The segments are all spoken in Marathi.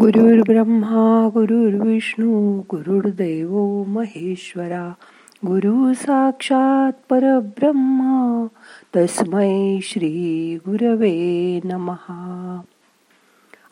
गुरुर्ब्रह्मा गुरुर्विष्णू गुरुर्दैव महेश्वरा गुरु साक्षात परब्रह्मा तस्मै श्री गुरवे नमहा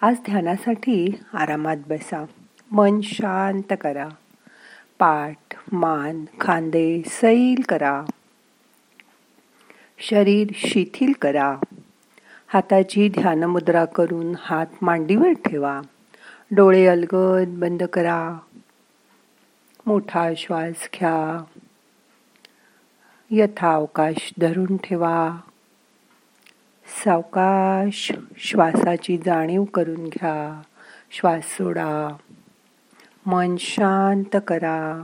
आज ध्यानासाठी आरामात बसा मन शांत करा पाठ मान खांदे सैल करा शरीर शिथिल करा हाताची ध्यानमुद्रा करून हात मांडीवर ठेवा. डोळे अलगद बंद करा. मोठा श्वास घ्या. यथावकाश धरून ठेवा. सावकाश श्वासाची जाणीव करून घ्या. श्वास सोडा. मन शांत करा.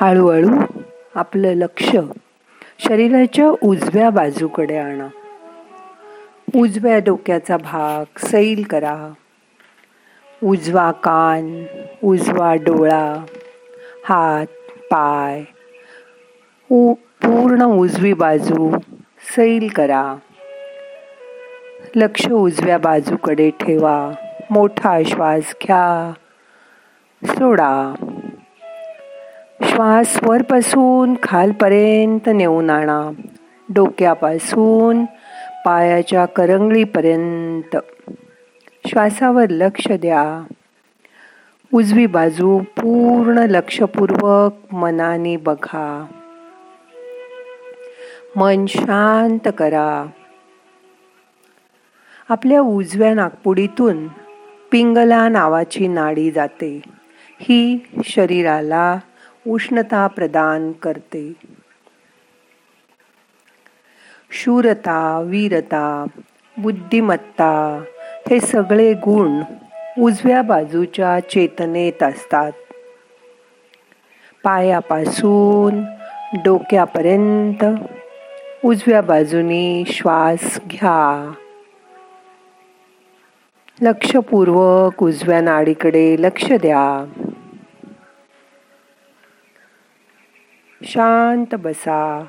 हळूहळू आपलं लक्ष शरीराच्या उजव्या बाजूकडे आणा. उजव्या डोक्याचा भाग सैल करा. उजवा कान उजवा डोळा हात पाय उ पूर्ण उजवी बाजू सैल करा. लक्ष उजव्या बाजूकडे ठेवा. मोठा श्वास घ्या. सोडा. श्वास वरपासून खालपर्यंत नेऊन आणा. डोक्यापासून पायाच्या करंगळीपर्यंत. श्वासावर लक्ष द्या. उजवी बाजू पूर्ण लक्षपूर्वक मनाने बघा. मन शांत करा. आपल्या उजव्या नागपुडीतून पिंगला नावाची नाडी जाते. ही शरीराला उष्णता प्रदान करते. शूरता वीरता बुद्धिमत्ता हे सगळे गुण उजव्या बाजूच्या चेतनेत असतात. पायापासून डोक्यापर्यंत उजव्या बाजूनी श्वास घ्या. लक्षपूर्वक उजव्या नाडीकडे लक्ष द्या. शांत बसा.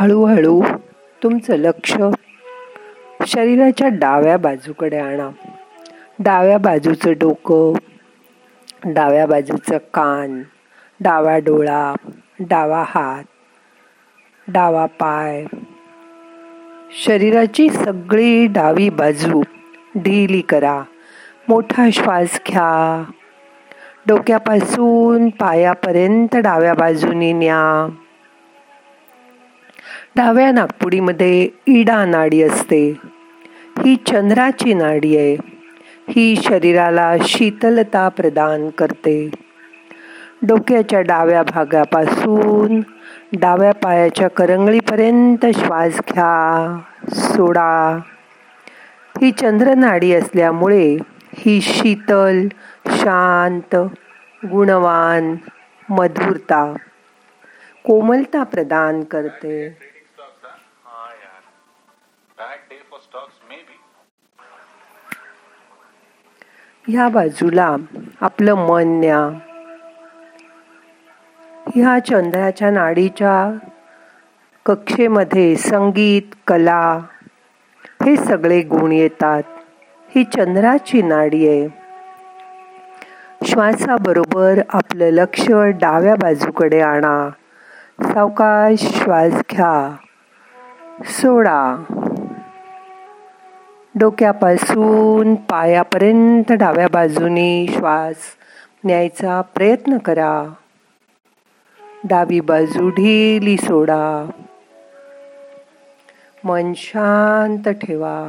हळूहळू तुमचं लक्ष शरीराच्या डाव्या बाजूकडे आणा. डाव्या बाजूचं डोकं डाव्या बाजूचं कान डावा डोळा डावा हात डावा पाय. शरीराची सगळी डावी बाजू ढिली करा. मोठा श्वास घ्या. डोक्यापासून पायापर्यंत डाव्या बाजूने न्या. डाव्या नागपुडीमध्ये इडा नाडी असते. ही चंद्राची नाडी आहे. ही शरीराला शीतलता प्रदान करते. डोक्याच्या डाव्या भागापासून डाव्या पायाच्या करंगळीपर्यंत श्वास घ्या सोडा. ही चंद्रनाडी असल्यामुळे ही शीतल शांत गुणवान मधुरता कोमलता प्रदान करते. ह्या बाजूला आपलं मन न्या. ह्या चंद्राच्या नाडीच्या कक्षेमध्ये संगीत कला हे सगळे गुण येतात. ही चंद्राची नाडी आहे. श्वासाबरोबर आपलं लक्ष डाव्या बाजूकडे आणा. सावकाश श्वास घ्या. सोडा. डोक्यापासून पायापर्यंत डाव्या बाजूने श्वास न्यायचा प्रयत्न करा. डावी बाजू ढिली सोडा. मन शांत ठेवा.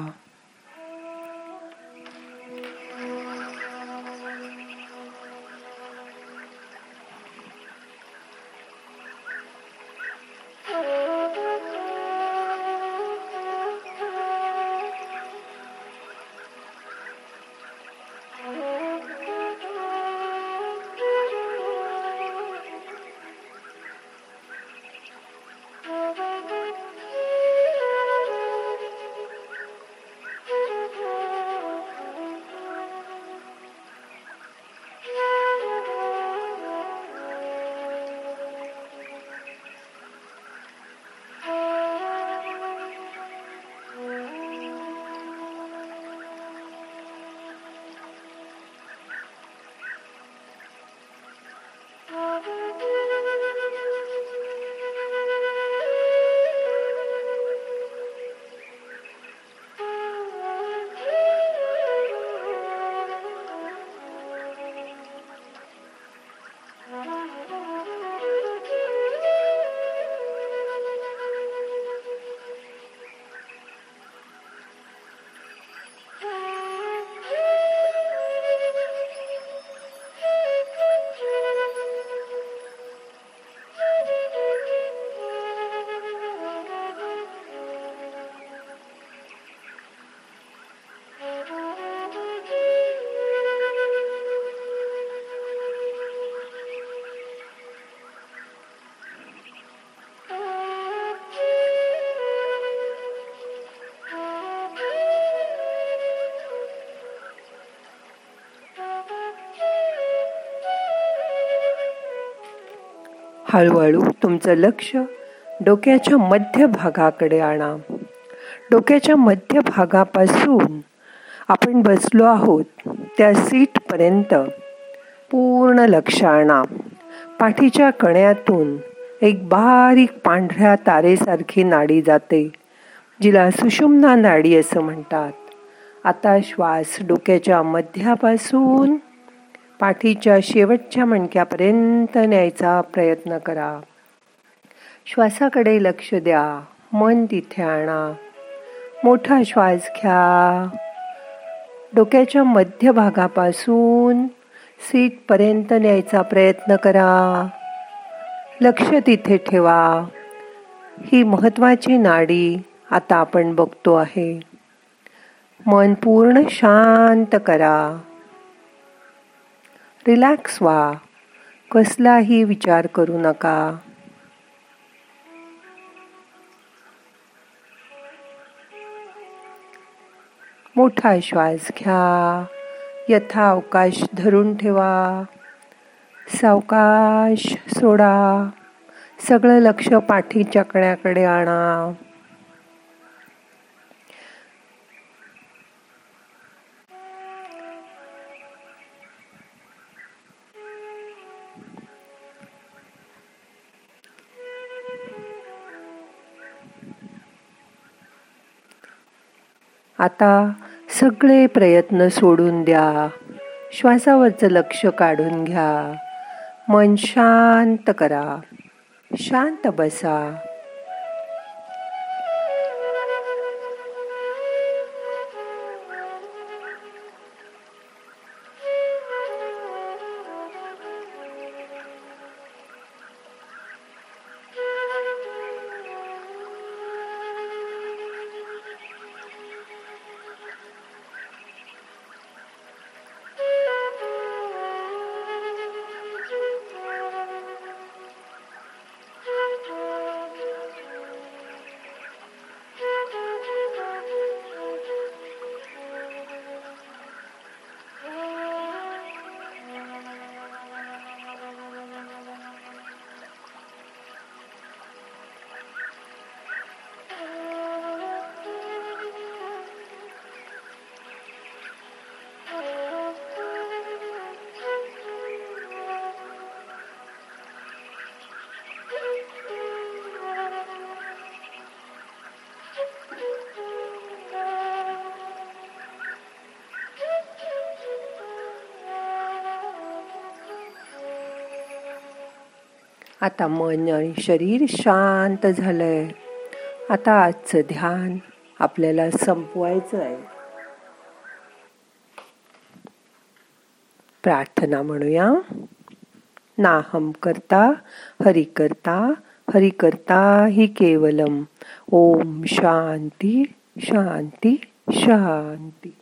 हळूहळू तुमचं लक्ष डोक्याच्या मध्य भागाकडे आणा. डोक्याच्या मध्य भागापासून आपण बसलो आहोत त्या सीटपर्यंत पूर्ण लक्ष आणा. पाठीच्या कण्यातून एक बारीक पांढऱ्या तारेसारखी नाडी जाते जिला सुषुम्ना नाडी असं म्हणतात. आता श्वास डोक्याच्या मध्यापासून पाठीच्या शेवटच्या मणक्यापर्यंत न्यायचा प्रयत्न करा. श्वासाकडे लक्ष द्या मन तिथे आणा. मोठा श्वास घ्या. डोक्याच्या मध्यभागापासून सीटपर्यंत न्यायचा प्रयत्न करा. लक्ष तिथे ठेवा. ही महत्वाची नाडी आता आपण बघतो आहे. मन पूर्ण शांत करा. रिलॅक्स व्हा कसलाही विचार करू नका. मोठा श्वास घ्या. यथा अवकाश धरून ठेवा. सावकाश सोडा. सगळं लक्ष पाठी चकण्याकडे आणा. आता सगळे प्रयत्न सोडून द्या. श्वासावरचं लक्ष काढून घ्या. मन शांत करा. शांत बसा. आता मन आणि शरीर शांत झालंय. आता आजचं ध्यान आपल्याला संपवायचं आहे. प्रार्थना म्हणूया. नाहम करता हरि करता हरि करता हि केवलम. ओम शांती शांती शांती.